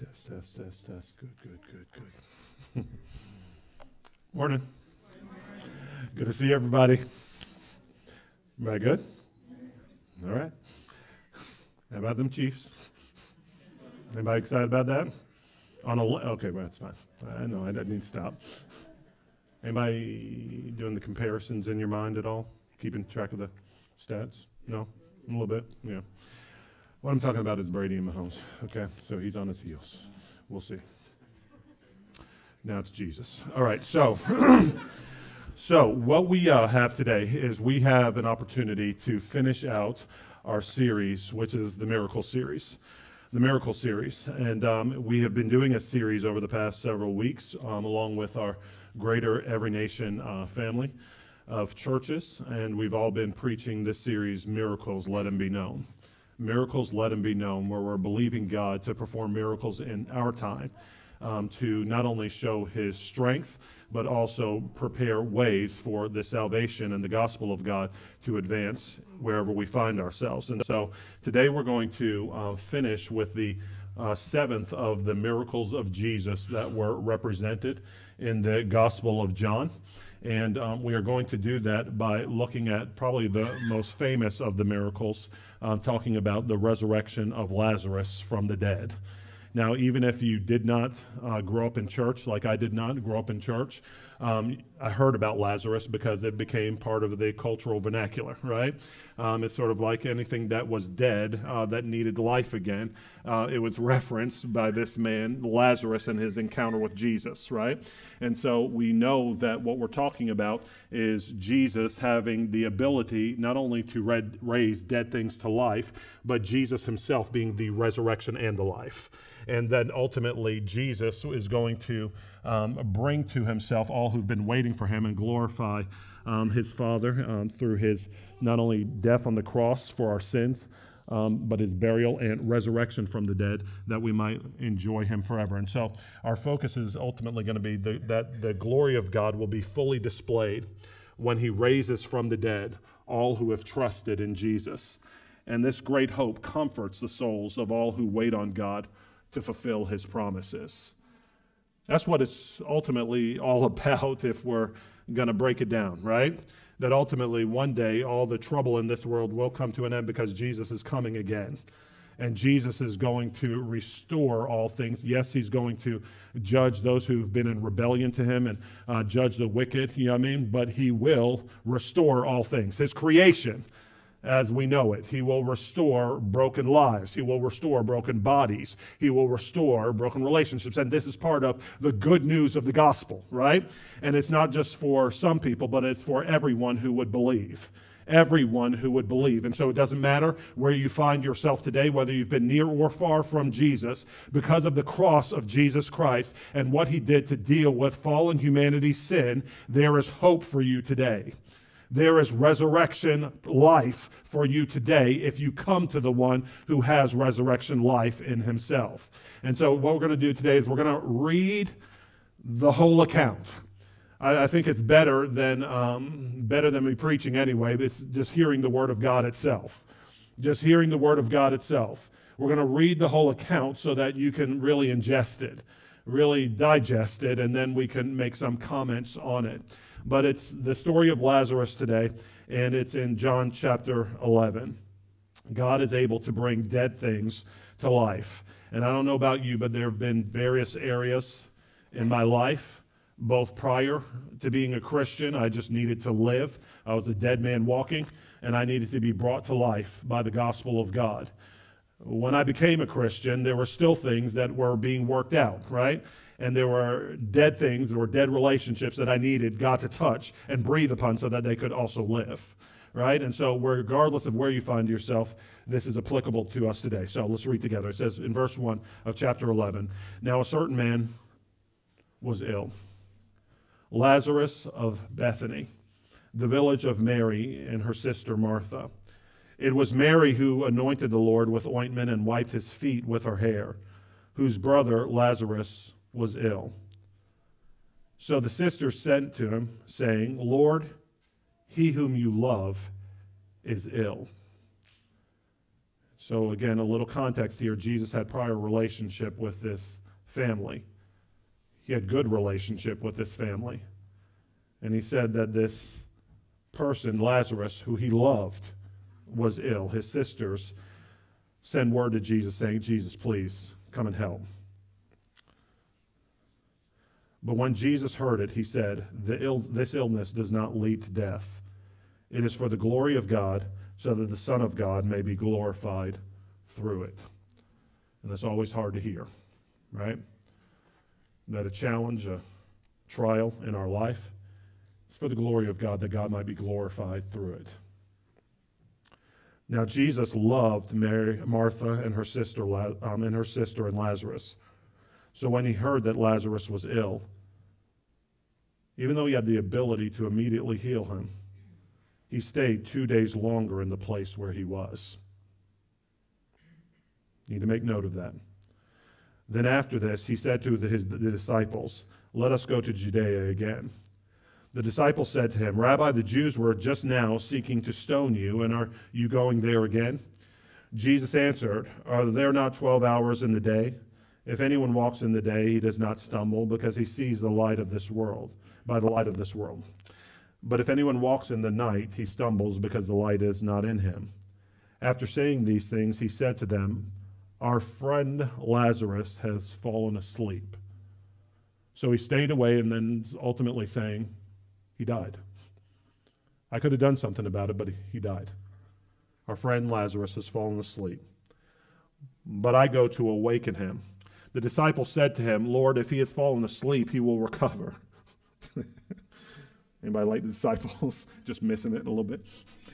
Test, test, test, test. Good, good, good, good. Morning. Good to see everybody. Everybody good? All right. How about them Chiefs? Anybody excited about that? On a okay, well that's fine. I know I need to stop. Anybody doing the comparisons in your mind at all? Keeping track of the stats? No, a little bit. Yeah. What I'm talking about is Brady and Mahomes. Okay, so he's on his heels. We'll see. Now it's Jesus. All right, so. So, what we uh, have today is we have an opportunity to finish out our series, which is the Miracle Series. The Miracle Series. And um, we have been doing a series over the past several weeks, um, along with our greater Every Nation uh, family of churches. And we've all been preaching this series, Miracles Let Him Be Known. Miracles Let Him Be Known, where we're believing God to perform miracles in our time um, to not only show His strength, but also prepare ways for the salvation and the gospel of God to advance wherever we find ourselves. And so today we're going to uh, finish with the uh, seventh of the miracles of Jesus that were represented in the Gospel of John. And um, we are going to do that by looking at probably the most famous of the miracles, uh, talking about the resurrection of Lazarus from the dead. Now, even if you did not uh, grow up in church, like I did not grow up in church, um, I heard about Lazarus because it became part of the cultural vernacular, right? Um, it's sort of like anything that was dead uh, that needed life again. Uh, it was referenced by this man, Lazarus, and his encounter with Jesus, right? And so we know that what we're talking about is Jesus having the ability not only to red, raise dead things to life, but Jesus himself being the resurrection and the life and then ultimately Jesus is going to um, bring to himself all who've been waiting for him and glorify um, his Father um, through his not only death on the cross for our sins, um, but his burial and resurrection from the dead, that we might enjoy him forever. And so our focus is ultimately going to be the, that the glory of God will be fully displayed when he raises from the dead all who have trusted in Jesus. And this great hope comforts the souls of all who wait on God to fulfill his promises. That's what it's ultimately all about if we're going to break it down, right? That ultimately one day all the trouble in this world will come to an end because Jesus is coming again. And Jesus is going to restore all things. Yes, he's going to judge those who've been in rebellion to him and uh, judge the wicked, you know what I mean? But he will restore all things. His creation as we know it. He will restore broken lives. He will restore broken bodies. He will restore broken relationships. And this is part of the good news of the gospel, right? And it's not just for some people, but it's for everyone who would believe. Everyone who would believe. And so it doesn't matter where you find yourself today, whether you've been near or far from Jesus, because of the cross of Jesus Christ and what he did to deal with fallen humanity's sin, there is hope for you today. There is resurrection life for you today if you come to the one who has resurrection life in himself. And so, what we're going to do today is we're going to read the whole account. I, I think it's better than um, better than me preaching anyway. It's just hearing the word of God itself. Just hearing the word of God itself. We're going to read the whole account so that you can really ingest it, really digest it, and then we can make some comments on it but it's the story of Lazarus today, and it's in John chapter 11. God is able to bring dead things to life. And I don't know about you, but there have been various areas in my life, both prior to being a Christian, I just needed to live. I was a dead man walking, and I needed to be brought to life by the gospel of God. When I became a Christian, there were still things that were being worked out, right? And there were dead things, were dead relationships that I needed God to touch and breathe upon so that they could also live. Right? And so, regardless of where you find yourself, this is applicable to us today. So, let's read together. It says in verse 1 of chapter 11 Now, a certain man was ill, Lazarus of Bethany, the village of Mary and her sister Martha. It was Mary who anointed the Lord with ointment and wiped his feet with her hair, whose brother Lazarus was ill. So the sister sent to him, saying, Lord, he whom you love is ill. So, again, a little context here Jesus had prior relationship with this family. He had good relationship with this family. And he said that this person, Lazarus, who he loved, was ill. His sisters send word to Jesus saying, Jesus, please come and help. But when Jesus heard it, he said, Ill, This illness does not lead to death. It is for the glory of God, so that the Son of God may be glorified through it. And that's always hard to hear, right? That a challenge, a trial in our life, is for the glory of God, that God might be glorified through it. Now Jesus loved Mary, Martha, and her sister, um, and her sister and Lazarus. So when he heard that Lazarus was ill, even though he had the ability to immediately heal him, he stayed two days longer in the place where he was. Need to make note of that. Then after this, he said to the, his, the disciples, Let us go to Judea again. The disciples said to him, Rabbi, the Jews were just now seeking to stone you, and are you going there again? Jesus answered, Are there not twelve hours in the day? If anyone walks in the day, he does not stumble, because he sees the light of this world, by the light of this world. But if anyone walks in the night, he stumbles, because the light is not in him. After saying these things, he said to them, Our friend Lazarus has fallen asleep. So he stayed away, and then ultimately saying, he died. I could have done something about it, but he died. Our friend Lazarus has fallen asleep. But I go to awaken him. The disciple said to him, Lord, if he has fallen asleep, he will recover. Anybody like the disciples? Just missing it a little bit?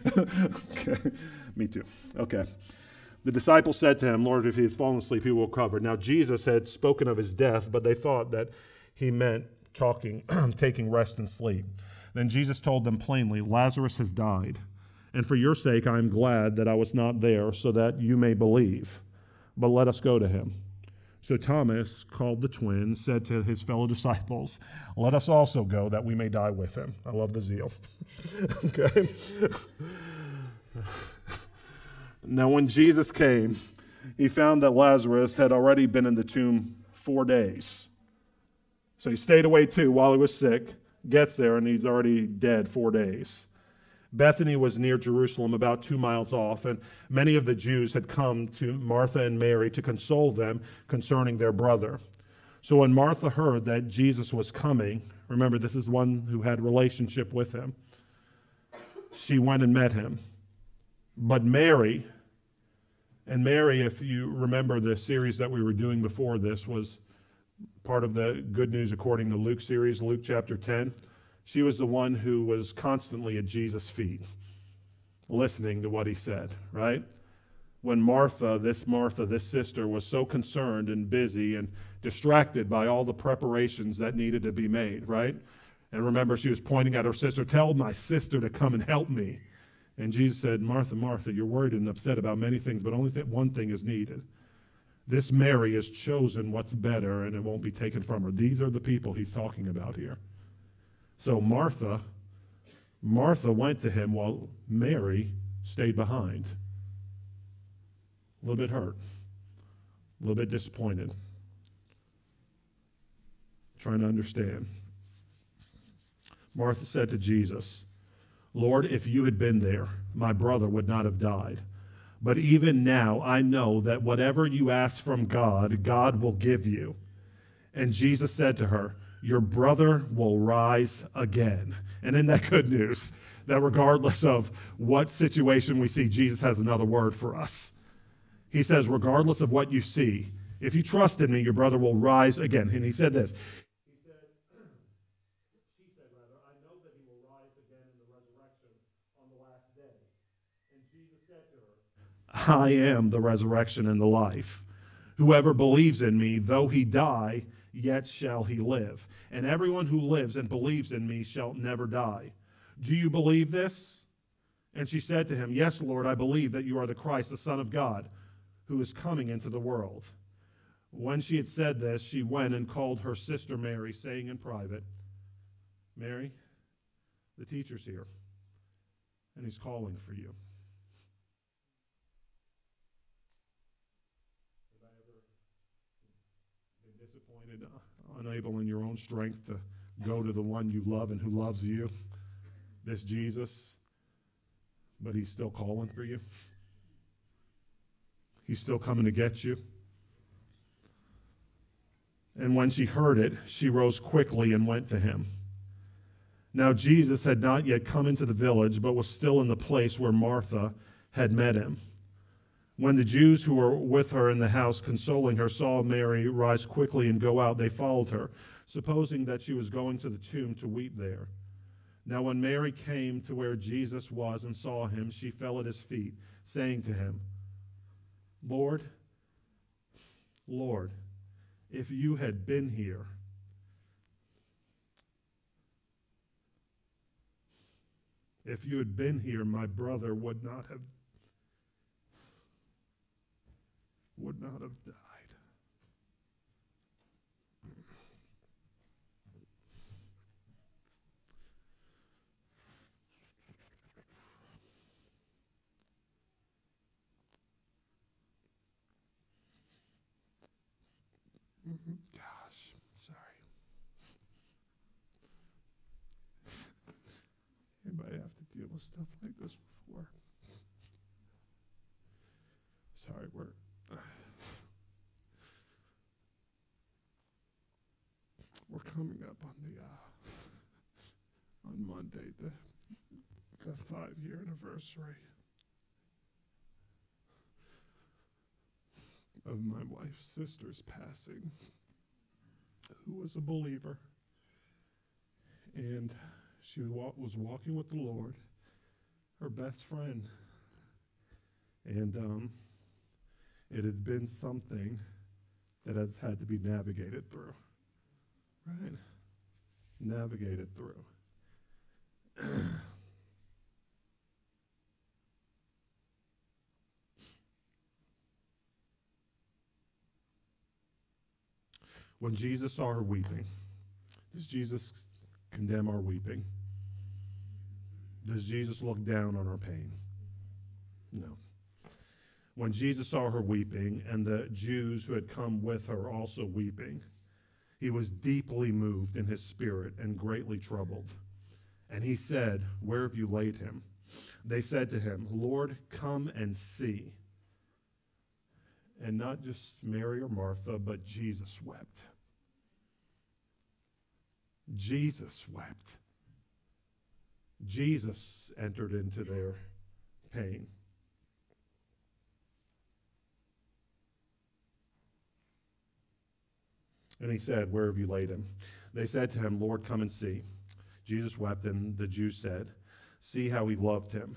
okay. Me too. Okay. The disciple said to him, Lord, if he has fallen asleep, he will recover. Now, Jesus had spoken of his death, but they thought that he meant talking, taking rest and sleep. Then Jesus told them plainly, Lazarus has died. And for your sake, I am glad that I was not there, so that you may believe. But let us go to him. So Thomas, called the twin, said to his fellow disciples, Let us also go, that we may die with him. I love the zeal. okay? now, when Jesus came, he found that Lazarus had already been in the tomb four days. So he stayed away too while he was sick gets there and he's already dead four days. Bethany was near Jerusalem, about two miles off, and many of the Jews had come to Martha and Mary to console them concerning their brother. So when Martha heard that Jesus was coming, remember this is one who had relationship with him, she went and met him. But Mary, and Mary, if you remember the series that we were doing before this, was part of the Good News According to Luke series, Luke chapter 10. She was the one who was constantly at Jesus' feet, listening to what he said, right? When Martha, this Martha, this sister, was so concerned and busy and distracted by all the preparations that needed to be made, right? And remember, she was pointing at her sister, Tell my sister to come and help me. And Jesus said, Martha, Martha, you're worried and upset about many things, but only th- one thing is needed. This Mary has chosen what's better and it won't be taken from her. These are the people he's talking about here. So Martha, Martha went to him while Mary stayed behind. A little bit hurt, a little bit disappointed, trying to understand. Martha said to Jesus, Lord, if you had been there, my brother would not have died. But even now, I know that whatever you ask from God, God will give you. And Jesus said to her, Your brother will rise again. And in that good news, that regardless of what situation we see, Jesus has another word for us. He says, Regardless of what you see, if you trust in me, your brother will rise again. And he said this I am the resurrection and the life. Whoever believes in me, though he die, yet shall he live. And everyone who lives and believes in me shall never die. Do you believe this? And she said to him, Yes, Lord, I believe that you are the Christ, the Son of God, who is coming into the world. When she had said this, she went and called her sister Mary, saying in private, Mary, the teacher's here, and he's calling for you. disappointed, uh, unable in your own strength to go to the one you love and who loves you, this Jesus, but he's still calling for you. He's still coming to get you. And when she heard it, she rose quickly and went to him. Now, Jesus had not yet come into the village, but was still in the place where Martha had met him. When the Jews who were with her in the house, consoling her, saw Mary rise quickly and go out, they followed her, supposing that she was going to the tomb to weep there. Now, when Mary came to where Jesus was and saw him, she fell at his feet, saying to him, Lord, Lord, if you had been here, if you had been here, my brother would not have would not have died. Gosh, sorry. Anybody have to deal with stuff like this before? Sorry, we're. We're coming up on the uh, on Monday the the five year anniversary of my wife's sister's passing, who was a believer, and she wa- was walking with the Lord, her best friend, and um, it has been something that has had to be navigated through right? Navigate it through. when Jesus saw her weeping, does Jesus condemn our weeping? Does Jesus look down on our pain? No. When Jesus saw her weeping, and the Jews who had come with her also weeping, he was deeply moved in his spirit and greatly troubled. And he said, Where have you laid him? They said to him, Lord, come and see. And not just Mary or Martha, but Jesus wept. Jesus wept. Jesus entered into their pain. And he said, Where have you laid him? They said to him, Lord, come and see. Jesus wept, and the Jews said, See how he loved him.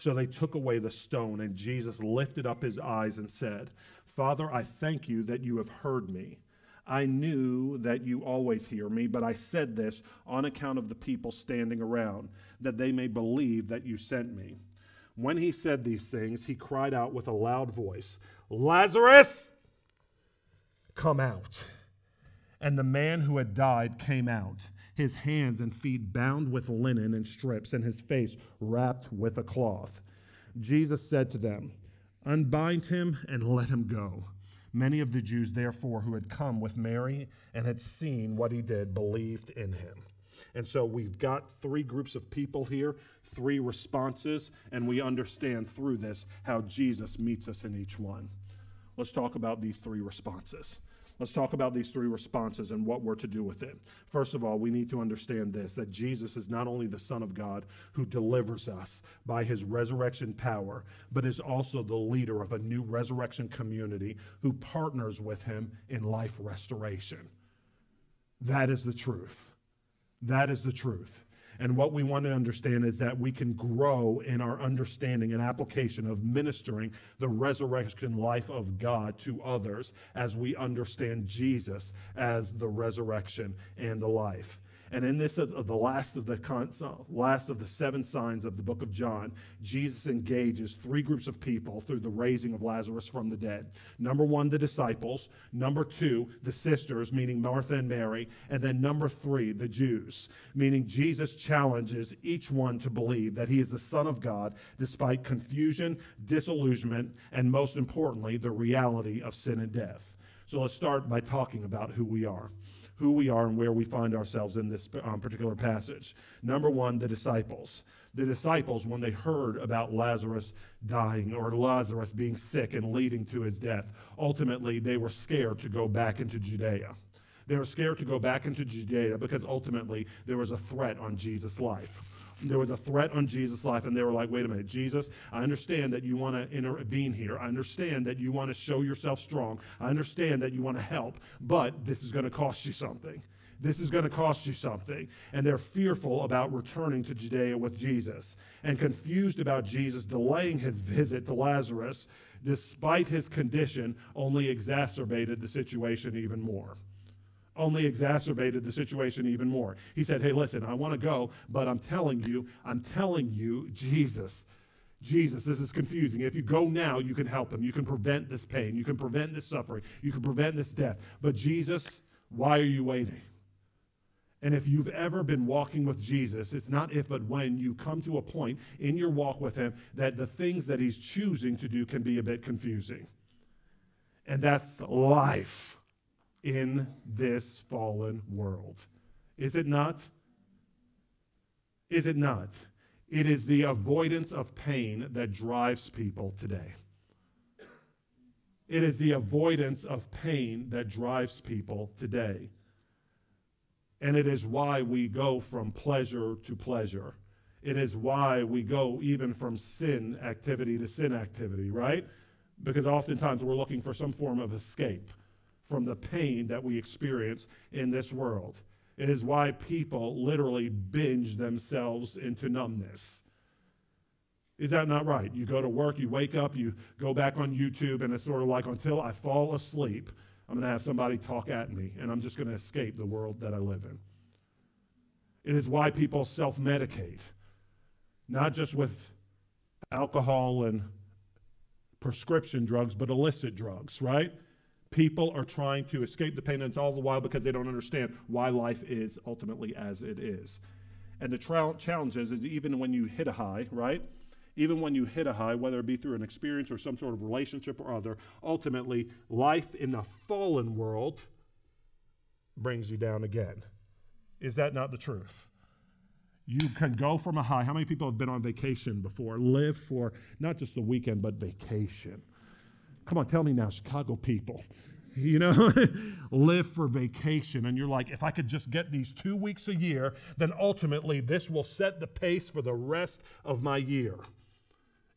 So they took away the stone, and Jesus lifted up his eyes and said, Father, I thank you that you have heard me. I knew that you always hear me, but I said this on account of the people standing around, that they may believe that you sent me. When he said these things, he cried out with a loud voice, Lazarus, come out. And the man who had died came out, his hands and feet bound with linen and strips, and his face wrapped with a cloth. Jesus said to them, Unbind him and let him go. Many of the Jews, therefore, who had come with Mary and had seen what he did, believed in him. And so we've got three groups of people here, three responses, and we understand through this how Jesus meets us in each one. Let's talk about these three responses. Let's talk about these three responses and what we're to do with it. First of all, we need to understand this that Jesus is not only the Son of God who delivers us by his resurrection power, but is also the leader of a new resurrection community who partners with him in life restoration. That is the truth. That is the truth. And what we want to understand is that we can grow in our understanding and application of ministering the resurrection life of God to others as we understand Jesus as the resurrection and the life. And in this, uh, the last of the last of the seven signs of the book of John, Jesus engages three groups of people through the raising of Lazarus from the dead. Number one, the disciples. Number two, the sisters, meaning Martha and Mary. And then number three, the Jews, meaning Jesus challenges each one to believe that he is the Son of God, despite confusion, disillusionment, and most importantly, the reality of sin and death. So let's start by talking about who we are who we are and where we find ourselves in this um, particular passage. Number one, the disciples. The disciples, when they heard about Lazarus dying or Lazarus being sick and leading to his death, ultimately they were scared to go back into Judea. They were scared to go back into Judea because ultimately there was a threat on Jesus' life there was a threat on Jesus' life, and they were like, wait a minute, Jesus, I understand that you want to intervene here. I understand that you want to show yourself strong. I understand that you want to help, but this is going to cost you something. This is going to cost you something. And they're fearful about returning to Judea with Jesus and confused about Jesus delaying his visit to Lazarus, despite his condition, only exacerbated the situation even more only exacerbated the situation even more. He said, Hey, listen, I want to go, but I'm telling you, I'm telling you, Jesus, Jesus, this is confusing. If you go now, you can help him. You can prevent this pain. You can prevent this suffering. You can prevent this death. But Jesus, why are you waiting? And if you've ever been walking with Jesus, it's not if but when you come to a point in your walk with him that the things that he's choosing to do can be a bit confusing. And that's life in this fallen world. Is it not? Is it not? It is the avoidance of pain that drives people today. It is the avoidance of pain that drives people today. And it is why we go from pleasure to pleasure. It is why we go even from sin activity to sin activity, right? Because oftentimes we're looking for some form of escape from the pain that we experience in this world. It is why people literally binge themselves into numbness. Is that not right? You go to work, you wake up, you go back on YouTube, and it's sort of like until I fall asleep, I'm going to have somebody talk at me, and I'm just going to escape the world that I live in. It is why people self medicate, not just with alcohol and prescription drugs, but illicit drugs, right? People are trying to escape the pain, and it's all the while because they don't understand why life is ultimately as it is. And the tra- challenge is, is even when you hit a high, right? Even when you hit a high, whether it be through an experience or some sort of relationship or other, ultimately, life in the fallen world brings you down again. Is that not the truth? You can go from a high. How many people have been on vacation before? Live for not just the weekend, but vacation. Come on, tell me now, Chicago people. You know, live for vacation. And you're like, if I could just get these two weeks a year, then ultimately this will set the pace for the rest of my year.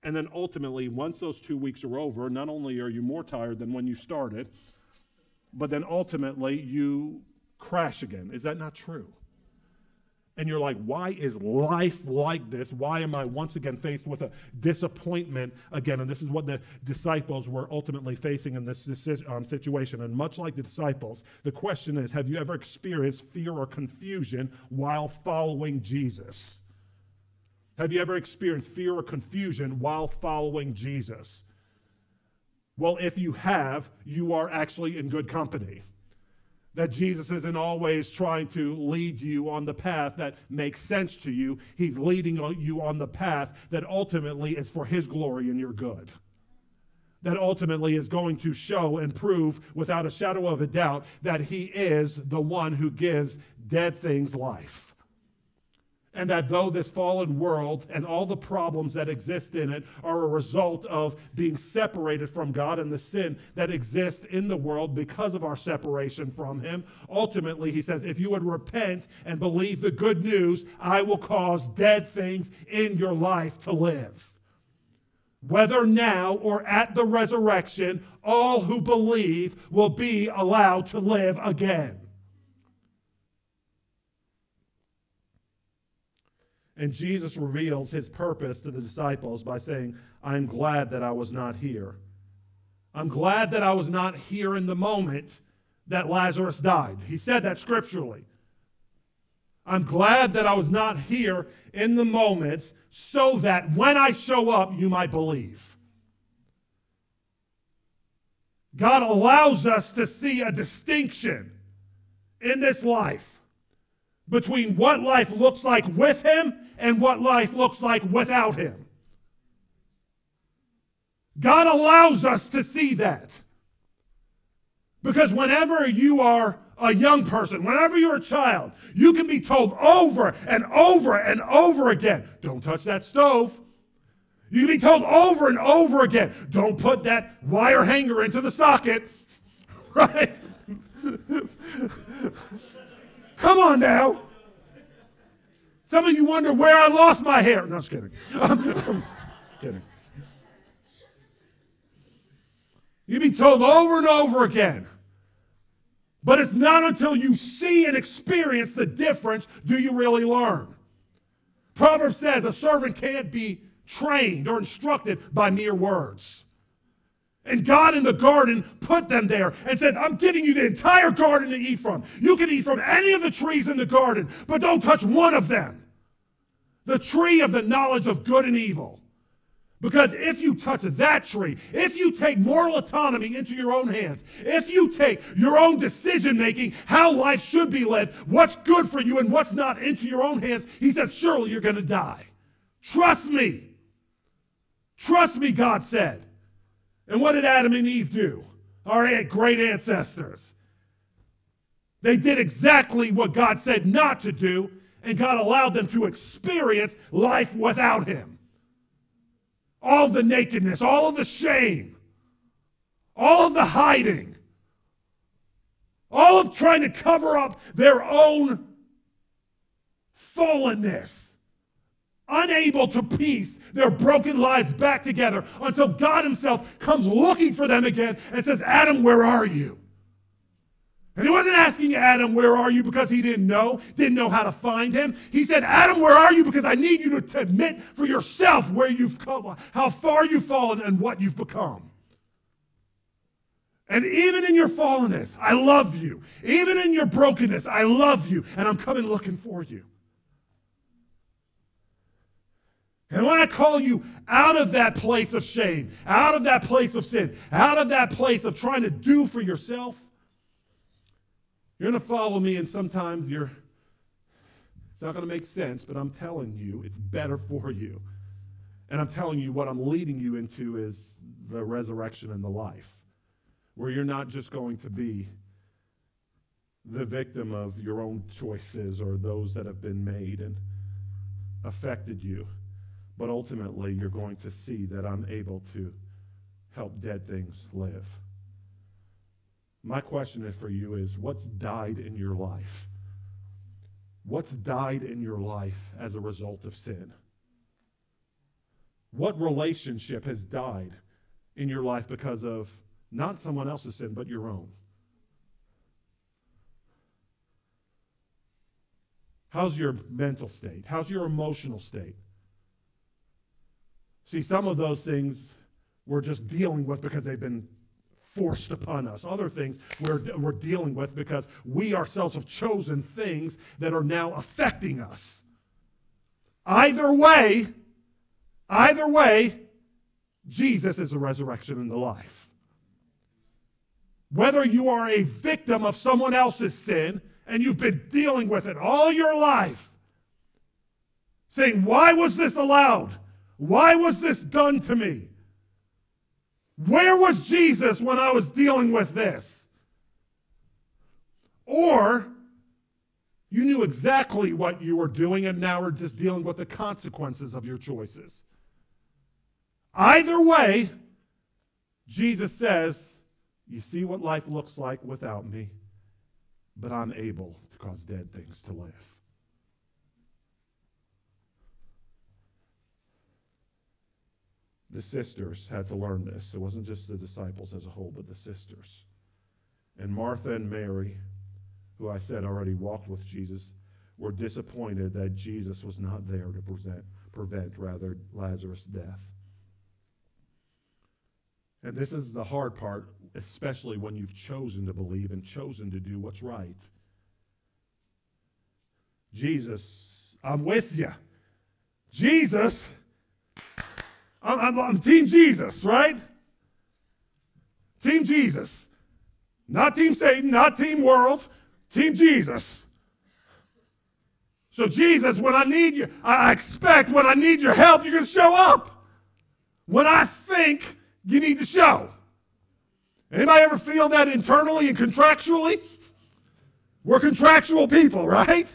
And then ultimately, once those two weeks are over, not only are you more tired than when you started, but then ultimately you crash again. Is that not true? And you're like, why is life like this? Why am I once again faced with a disappointment again? And this is what the disciples were ultimately facing in this um, situation. And much like the disciples, the question is have you ever experienced fear or confusion while following Jesus? Have you ever experienced fear or confusion while following Jesus? Well, if you have, you are actually in good company that Jesus isn't always trying to lead you on the path that makes sense to you. He's leading you on the path that ultimately is for His glory and your good. That ultimately is going to show and prove without a shadow of a doubt that He is the one who gives dead things life and that though this fallen world and all the problems that exist in it are a result of being separated from God and the sin that exists in the world because of our separation from Him, ultimately, He says, if you would repent and believe the good news, I will cause dead things in your life to live. Whether now or at the resurrection, all who believe will be allowed to live again. And Jesus reveals his purpose to the disciples by saying, I'm glad that I was not here. I'm glad that I was not here in the moment that Lazarus died. He said that scripturally. I'm glad that I was not here in the moment so that when I show up, you might believe. God allows us to see a distinction in this life between what life looks like with Him and what life looks like without Him. God allows us to see that. Because whenever you are a young person, whenever you're a child, you can be told over and over and over again don't touch that stove. You can be told over and over again don't put that wire hanger into the socket. Right? Come on now. Some of you wonder where I lost my hair. No, just kidding. I'm kidding. You be told over and over again. But it's not until you see and experience the difference do you really learn. Proverbs says a servant can't be trained or instructed by mere words. And God in the garden put them there and said, I'm giving you the entire garden to eat from. You can eat from any of the trees in the garden, but don't touch one of them. The tree of the knowledge of good and evil. Because if you touch that tree, if you take moral autonomy into your own hands, if you take your own decision making, how life should be led, what's good for you and what's not into your own hands, he says, surely you're going to die. Trust me. Trust me, God said. And what did Adam and Eve do? Our great ancestors. They did exactly what God said not to do, and God allowed them to experience life without Him all the nakedness, all of the shame, all of the hiding, all of trying to cover up their own fallenness, unable to piece their broken lives back together until God Himself comes looking for them again and says, Adam, where are you? And he wasn't asking Adam, Where are you? because he didn't know, didn't know how to find him. He said, Adam, where are you? because I need you to admit for yourself where you've come, how far you've fallen, and what you've become. And even in your fallenness, I love you. Even in your brokenness, I love you, and I'm coming looking for you. And when I call you out of that place of shame, out of that place of sin, out of that place of trying to do for yourself, you're going to follow me, and sometimes you're, it's not going to make sense, but I'm telling you, it's better for you. And I'm telling you, what I'm leading you into is the resurrection and the life, where you're not just going to be the victim of your own choices or those that have been made and affected you, but ultimately you're going to see that I'm able to help dead things live. My question for you is what's died in your life? What's died in your life as a result of sin? What relationship has died in your life because of not someone else's sin, but your own? How's your mental state? How's your emotional state? See, some of those things we're just dealing with because they've been forced upon us. Other things we're, we're dealing with because we ourselves have chosen things that are now affecting us. Either way, either way, Jesus is the resurrection and the life. Whether you are a victim of someone else's sin and you've been dealing with it all your life, saying, Why was this allowed? Why was this done to me? Where was Jesus when I was dealing with this? Or you knew exactly what you were doing and now are just dealing with the consequences of your choices. Either way, Jesus says, You see what life looks like without me, but I'm able to cause dead things to live. The sisters had to learn this. It wasn't just the disciples as a whole, but the sisters. And Martha and Mary, who I said already walked with Jesus, were disappointed that Jesus was not there to present, prevent, rather, Lazarus' death. And this is the hard part, especially when you've chosen to believe and chosen to do what's right. Jesus, I'm with you. Jesus, I'm, I'm, I'm Team Jesus, right? Team Jesus. Not Team Satan, not Team World, Team Jesus. So, Jesus, when I need you, I expect when I need your help, you're going to show up. When I think you need to show. Anybody ever feel that internally and contractually? We're contractual people, right?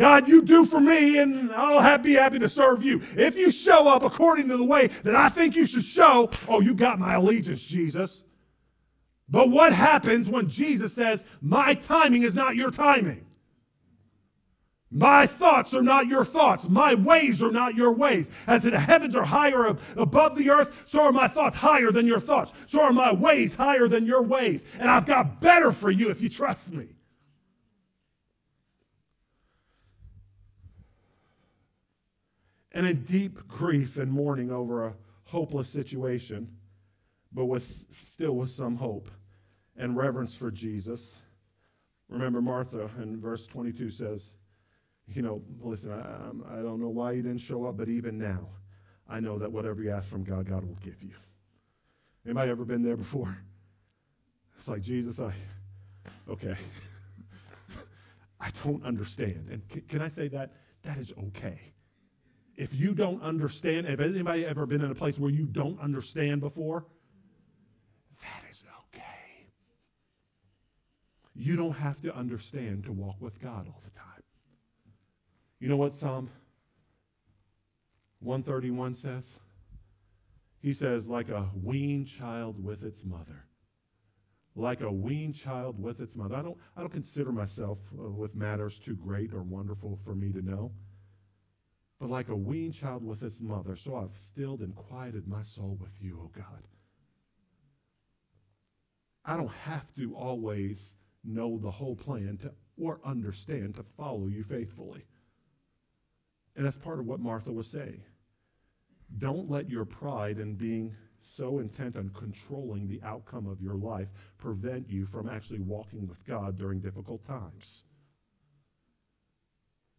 God, you do for me, and I'll be happy to serve you. If you show up according to the way that I think you should show, oh, you got my allegiance, Jesus. But what happens when Jesus says, My timing is not your timing? My thoughts are not your thoughts. My ways are not your ways. As the heavens are higher above the earth, so are my thoughts higher than your thoughts. So are my ways higher than your ways. And I've got better for you if you trust me. And in deep grief and mourning over a hopeless situation, but with still with some hope and reverence for Jesus. Remember, Martha in verse 22 says, You know, listen, I, I don't know why you didn't show up, but even now, I know that whatever you ask from God, God will give you. Anybody ever been there before? It's like, Jesus, I, okay. I don't understand. And can, can I say that? That is okay. If you don't understand, have anybody ever been in a place where you don't understand before? That is okay. You don't have to understand to walk with God all the time. You know what Psalm 131 says? He says, like a weaned child with its mother. Like a weaned child with its mother. I don't, I don't consider myself uh, with matters too great or wonderful for me to know. But like a weaned child with its mother, so I've stilled and quieted my soul with you, O oh God. I don't have to always know the whole plan to, or understand to follow you faithfully. And that's part of what Martha was saying. Don't let your pride in being so intent on controlling the outcome of your life prevent you from actually walking with God during difficult times.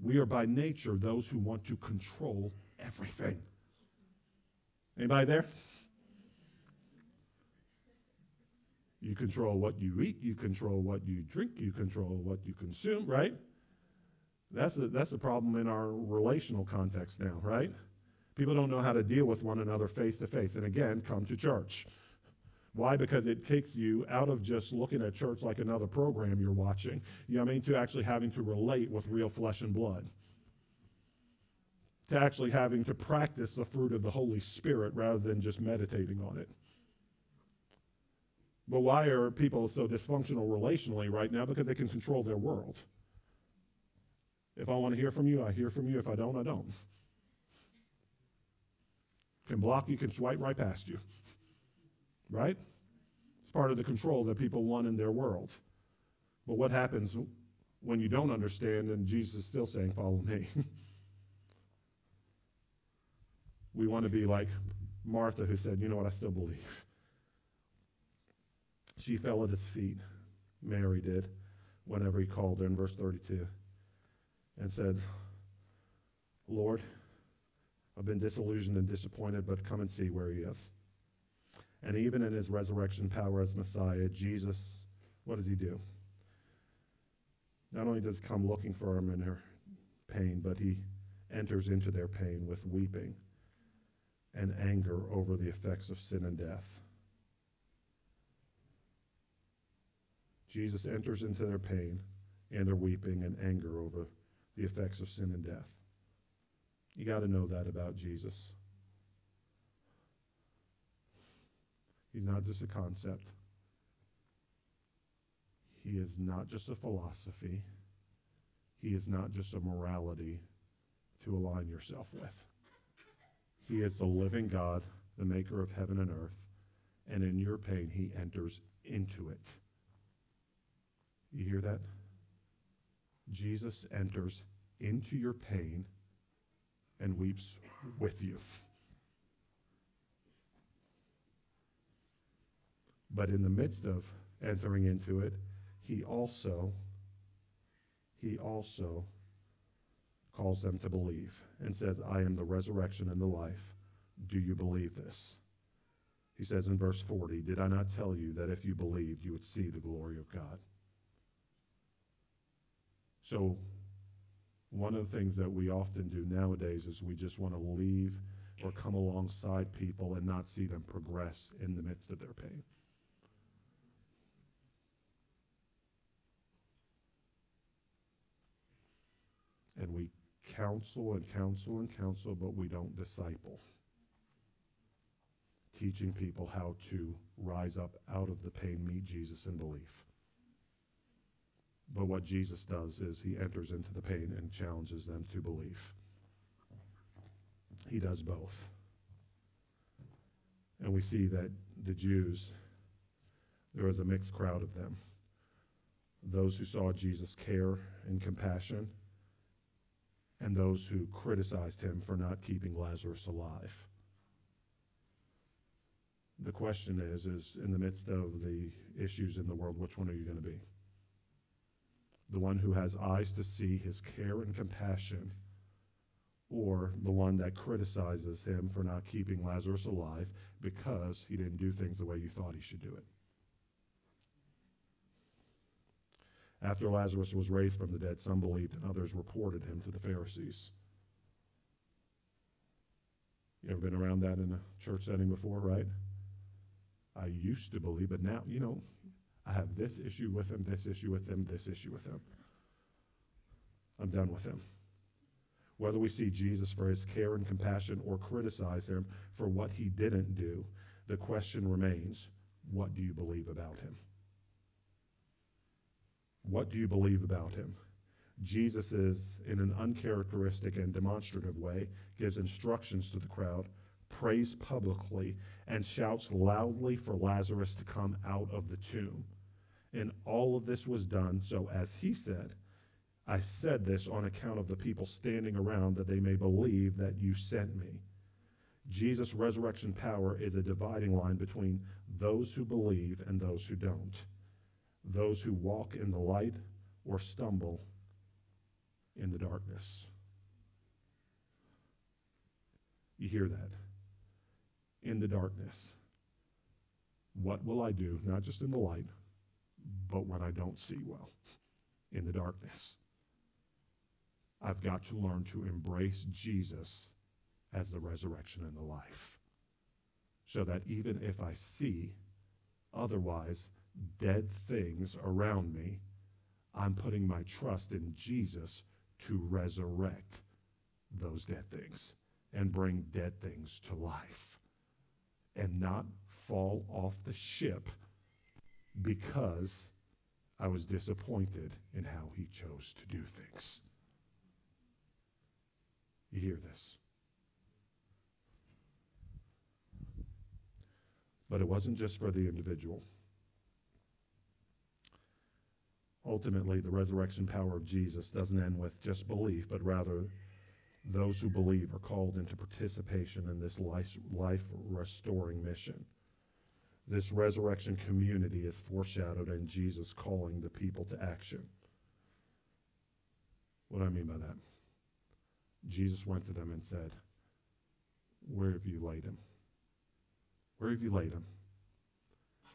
We are by nature those who want to control everything. Anybody there? You control what you eat, you control what you drink, you control what you consume, right? That's the, that's the problem in our relational context now, right? People don't know how to deal with one another face to face. And again, come to church. Why? Because it takes you out of just looking at church like another program you're watching, you know what I mean, to actually having to relate with real flesh and blood. To actually having to practice the fruit of the Holy Spirit rather than just meditating on it. But why are people so dysfunctional relationally right now? Because they can control their world. If I want to hear from you, I hear from you. If I don't, I don't. Can block you, can swipe right past you. Right? It's part of the control that people want in their world. But what happens when you don't understand and Jesus is still saying, Follow me? we want to be like Martha, who said, You know what? I still believe. She fell at his feet, Mary did, whenever he called her in verse 32, and said, Lord, I've been disillusioned and disappointed, but come and see where he is. And even in his resurrection power as Messiah, Jesus, what does he do? Not only does he come looking for them in their pain, but he enters into their pain with weeping and anger over the effects of sin and death. Jesus enters into their pain and their weeping and anger over the effects of sin and death. You got to know that about Jesus. He's not just a concept. He is not just a philosophy. He is not just a morality to align yourself with. He is the living God, the maker of heaven and earth, and in your pain, he enters into it. You hear that? Jesus enters into your pain and weeps with you. But in the midst of entering into it, he also he also calls them to believe and says, I am the resurrection and the life. Do you believe this? He says in verse 40, Did I not tell you that if you believed, you would see the glory of God? So, one of the things that we often do nowadays is we just want to leave or come alongside people and not see them progress in the midst of their pain. And we counsel and counsel and counsel, but we don't disciple. Teaching people how to rise up out of the pain, meet Jesus, in belief. But what Jesus does is he enters into the pain and challenges them to believe. He does both. And we see that the Jews, there was a mixed crowd of them. Those who saw Jesus' care and compassion, and those who criticized him for not keeping Lazarus alive. The question is, is in the midst of the issues in the world, which one are you going to be? The one who has eyes to see his care and compassion, or the one that criticizes him for not keeping Lazarus alive because he didn't do things the way you thought he should do it? After Lazarus was raised from the dead, some believed and others reported him to the Pharisees. You ever been around that in a church setting before, right? I used to believe, but now, you know, I have this issue with him, this issue with him, this issue with him. I'm done with him. Whether we see Jesus for his care and compassion or criticize him for what he didn't do, the question remains what do you believe about him? What do you believe about him? Jesus is, in an uncharacteristic and demonstrative way, gives instructions to the crowd, prays publicly, and shouts loudly for Lazarus to come out of the tomb. And all of this was done so, as he said, I said this on account of the people standing around that they may believe that you sent me. Jesus' resurrection power is a dividing line between those who believe and those who don't those who walk in the light or stumble in the darkness. You hear that? In the darkness. What will I do, not just in the light, but when I don't see well, in the darkness? I've got to learn to embrace Jesus as the resurrection and the life. So that even if I see otherwise, dead things around me, I'm putting my trust in Jesus to resurrect those dead things and bring dead things to life and not fall off the ship because I was disappointed in how he chose to do things. You hear this? But it wasn't just for the individual. Ultimately, the resurrection power of Jesus doesn't end with just belief, but rather those who believe are called into participation in this life, life restoring mission. This resurrection community is foreshadowed in Jesus calling the people to action. What do I mean by that? Jesus went to them and said, Where have you laid him? Where have you laid him?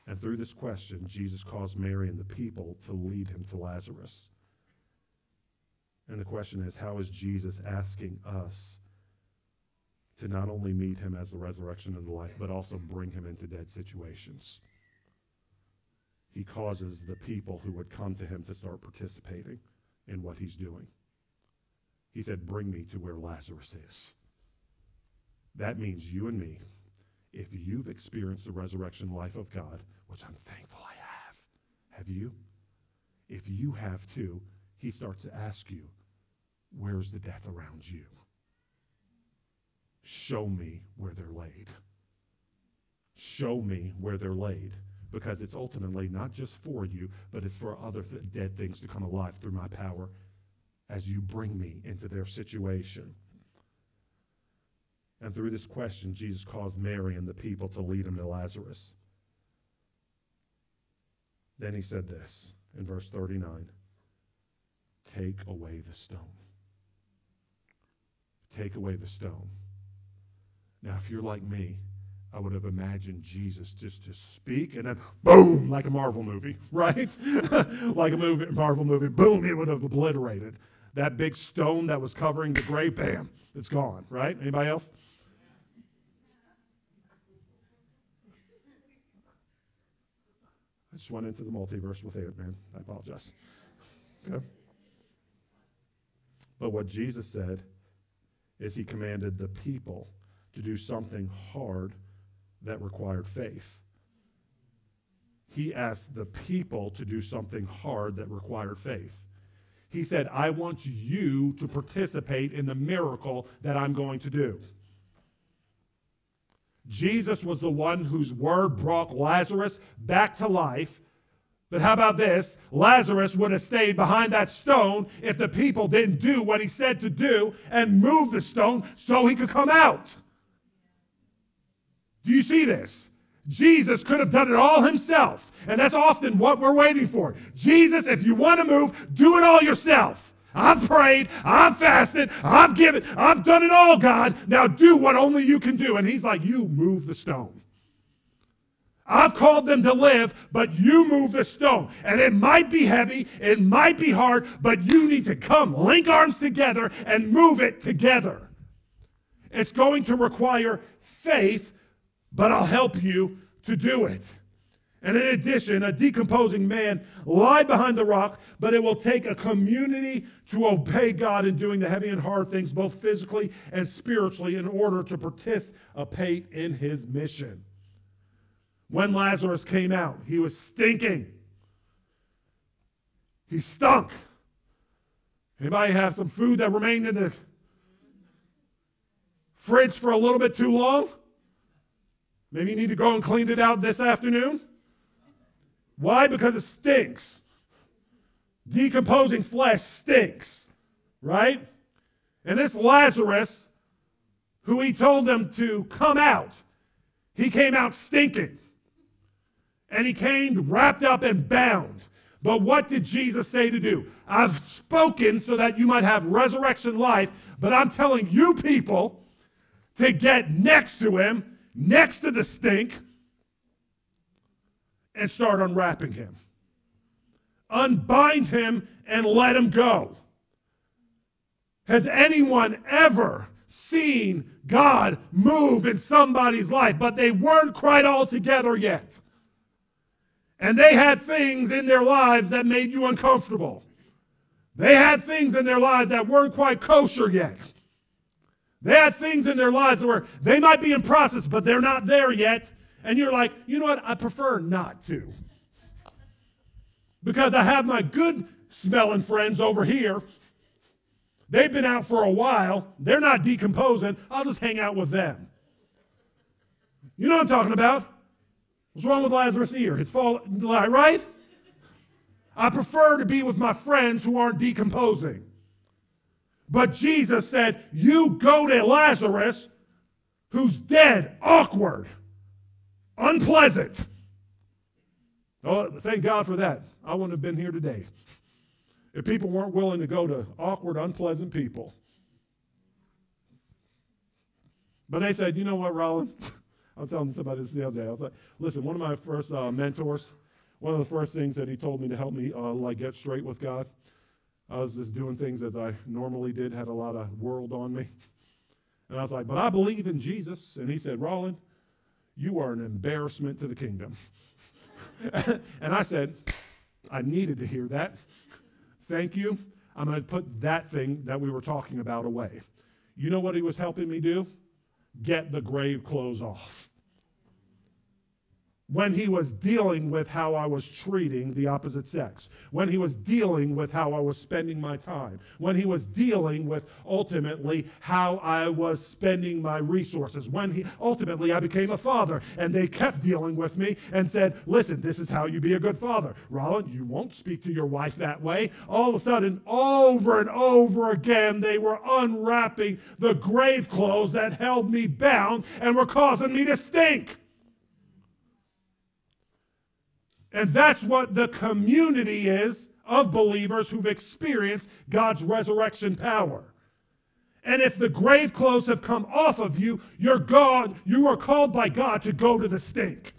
And through this question, Jesus caused Mary and the people to lead him to Lazarus. And the question is how is Jesus asking us to not only meet him as the resurrection and the life, but also bring him into dead situations? He causes the people who would come to him to start participating in what he's doing. He said, Bring me to where Lazarus is. That means you and me, if you've experienced the resurrection life of God, which I'm thankful I have. Have you? If you have too, he starts to ask you, Where's the death around you? Show me where they're laid. Show me where they're laid. Because it's ultimately not just for you, but it's for other th- dead things to come alive through my power as you bring me into their situation. And through this question, Jesus caused Mary and the people to lead him to Lazarus. Then he said this in verse 39 Take away the stone. Take away the stone. Now, if you're like me, I would have imagined Jesus just to speak and then boom, like a Marvel movie, right? like a movie, Marvel movie, boom, it would have obliterated that big stone that was covering the grave. Bam, it's gone, right? Anybody else? I just went into the multiverse with it, man. I apologize. Okay. But what Jesus said is he commanded the people to do something hard that required faith. He asked the people to do something hard that required faith. He said, I want you to participate in the miracle that I'm going to do. Jesus was the one whose word brought Lazarus back to life. But how about this? Lazarus would have stayed behind that stone if the people didn't do what he said to do and move the stone so he could come out. Do you see this? Jesus could have done it all himself. And that's often what we're waiting for. Jesus, if you want to move, do it all yourself. I've prayed, I've fasted, I've given, I've done it all, God. Now do what only you can do. And he's like, You move the stone. I've called them to live, but you move the stone. And it might be heavy, it might be hard, but you need to come, link arms together, and move it together. It's going to require faith but I'll help you to do it. And in addition, a decomposing man lied behind the rock, but it will take a community to obey God in doing the heavy and hard things, both physically and spiritually, in order to participate in his mission. When Lazarus came out, he was stinking. He stunk. Anybody have some food that remained in the fridge for a little bit too long? Maybe you need to go and clean it out this afternoon. Why? Because it stinks. Decomposing flesh stinks, right? And this Lazarus, who he told them to come out, he came out stinking. And he came wrapped up and bound. But what did Jesus say to do? I've spoken so that you might have resurrection life, but I'm telling you people to get next to him next to the stink and start unwrapping him. Unbind him and let him go. Has anyone ever seen God move in somebody's life, but they weren't quite all together yet? And they had things in their lives that made you uncomfortable. They had things in their lives that weren't quite kosher yet. They had things in their lives where they might be in process, but they're not there yet. And you're like, you know what? I prefer not to. Because I have my good smelling friends over here. They've been out for a while. They're not decomposing. I'll just hang out with them. You know what I'm talking about? What's wrong with Lazarus' ear? His fall, right? I prefer to be with my friends who aren't decomposing. But Jesus said, You go to Lazarus, who's dead, awkward, unpleasant. Oh, thank God for that. I wouldn't have been here today if people weren't willing to go to awkward, unpleasant people. But they said, You know what, Rollin? I was telling somebody this the other day. I was like, Listen, one of my first uh, mentors, one of the first things that he told me to help me uh, like get straight with God I was just doing things as I normally did, had a lot of world on me. And I was like, but I believe in Jesus. And he said, Roland, you are an embarrassment to the kingdom. and I said, I needed to hear that. Thank you. I'm going to put that thing that we were talking about away. You know what he was helping me do? Get the grave clothes off. When he was dealing with how I was treating the opposite sex, when he was dealing with how I was spending my time, when he was dealing with ultimately how I was spending my resources, when he ultimately I became a father and they kept dealing with me and said, Listen, this is how you be a good father. Roland, you won't speak to your wife that way. All of a sudden, over and over again, they were unwrapping the grave clothes that held me bound and were causing me to stink. And that's what the community is of believers who've experienced God's resurrection power. And if the grave clothes have come off of you, you're God, you are called by God to go to the stink.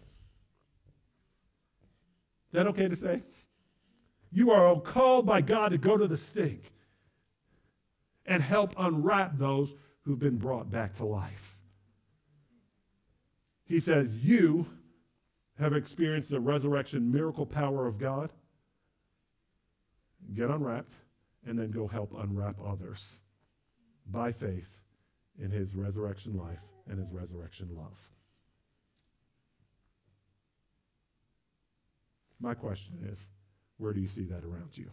Is that okay to say? You are called by God to go to the stink and help unwrap those who've been brought back to life. He says, You have experienced the resurrection miracle power of God, get unwrapped, and then go help unwrap others by faith in his resurrection life and his resurrection love. My question is where do you see that around you?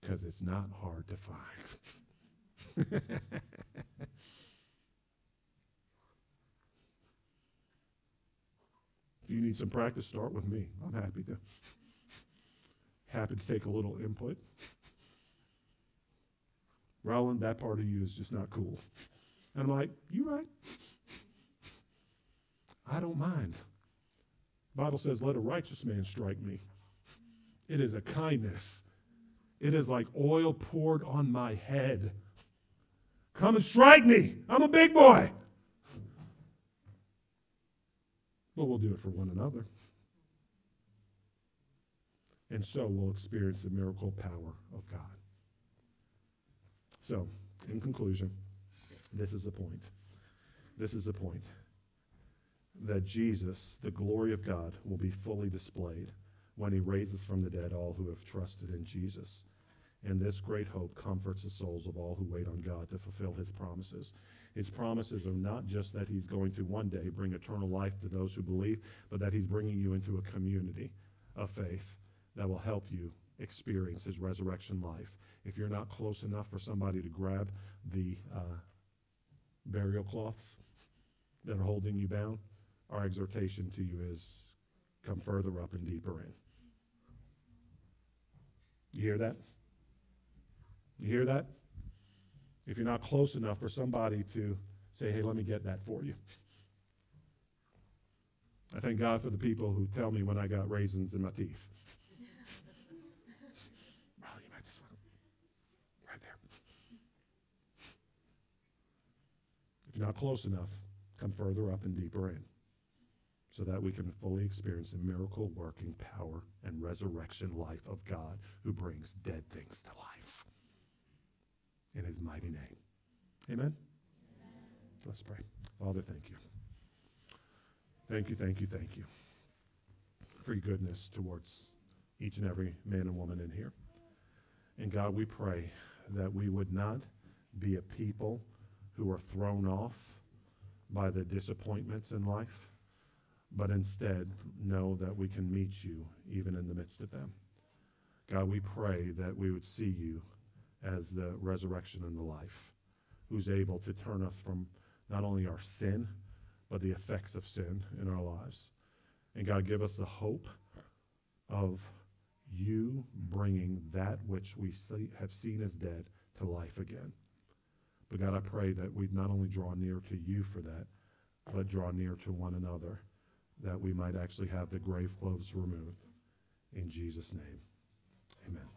Because it's not hard to find. If you need some practice, start with me. I'm happy to happy to take a little input. Roland, that part of you is just not cool. And I'm like, you right. I don't mind. Bible says, let a righteous man strike me. It is a kindness. It is like oil poured on my head. Come and strike me. I'm a big boy. But we'll do it for one another. And so we'll experience the miracle power of God. So, in conclusion, this is the point. This is the point that Jesus, the glory of God, will be fully displayed when he raises from the dead all who have trusted in Jesus. And this great hope comforts the souls of all who wait on God to fulfill his promises. His promises are not just that he's going to one day bring eternal life to those who believe, but that he's bringing you into a community of faith that will help you experience his resurrection life. If you're not close enough for somebody to grab the uh, burial cloths that are holding you bound, our exhortation to you is come further up and deeper in. You hear that? You hear that? If you're not close enough for somebody to say, hey, let me get that for you. I thank God for the people who tell me when I got raisins in my teeth. right there. If you're not close enough, come further up and deeper in so that we can fully experience the miracle working power and resurrection life of God who brings dead things to life in his mighty name. Amen? Amen? Let's pray. Father, thank you. Thank you, thank you, thank you for your goodness towards each and every man and woman in here. And God, we pray that we would not be a people who are thrown off by the disappointments in life, but instead know that we can meet you even in the midst of them. God, we pray that we would see you as the resurrection and the life, who's able to turn us from not only our sin, but the effects of sin in our lives. And God, give us the hope of you bringing that which we see, have seen as dead to life again. But God, I pray that we'd not only draw near to you for that, but draw near to one another, that we might actually have the grave clothes removed. In Jesus' name, amen.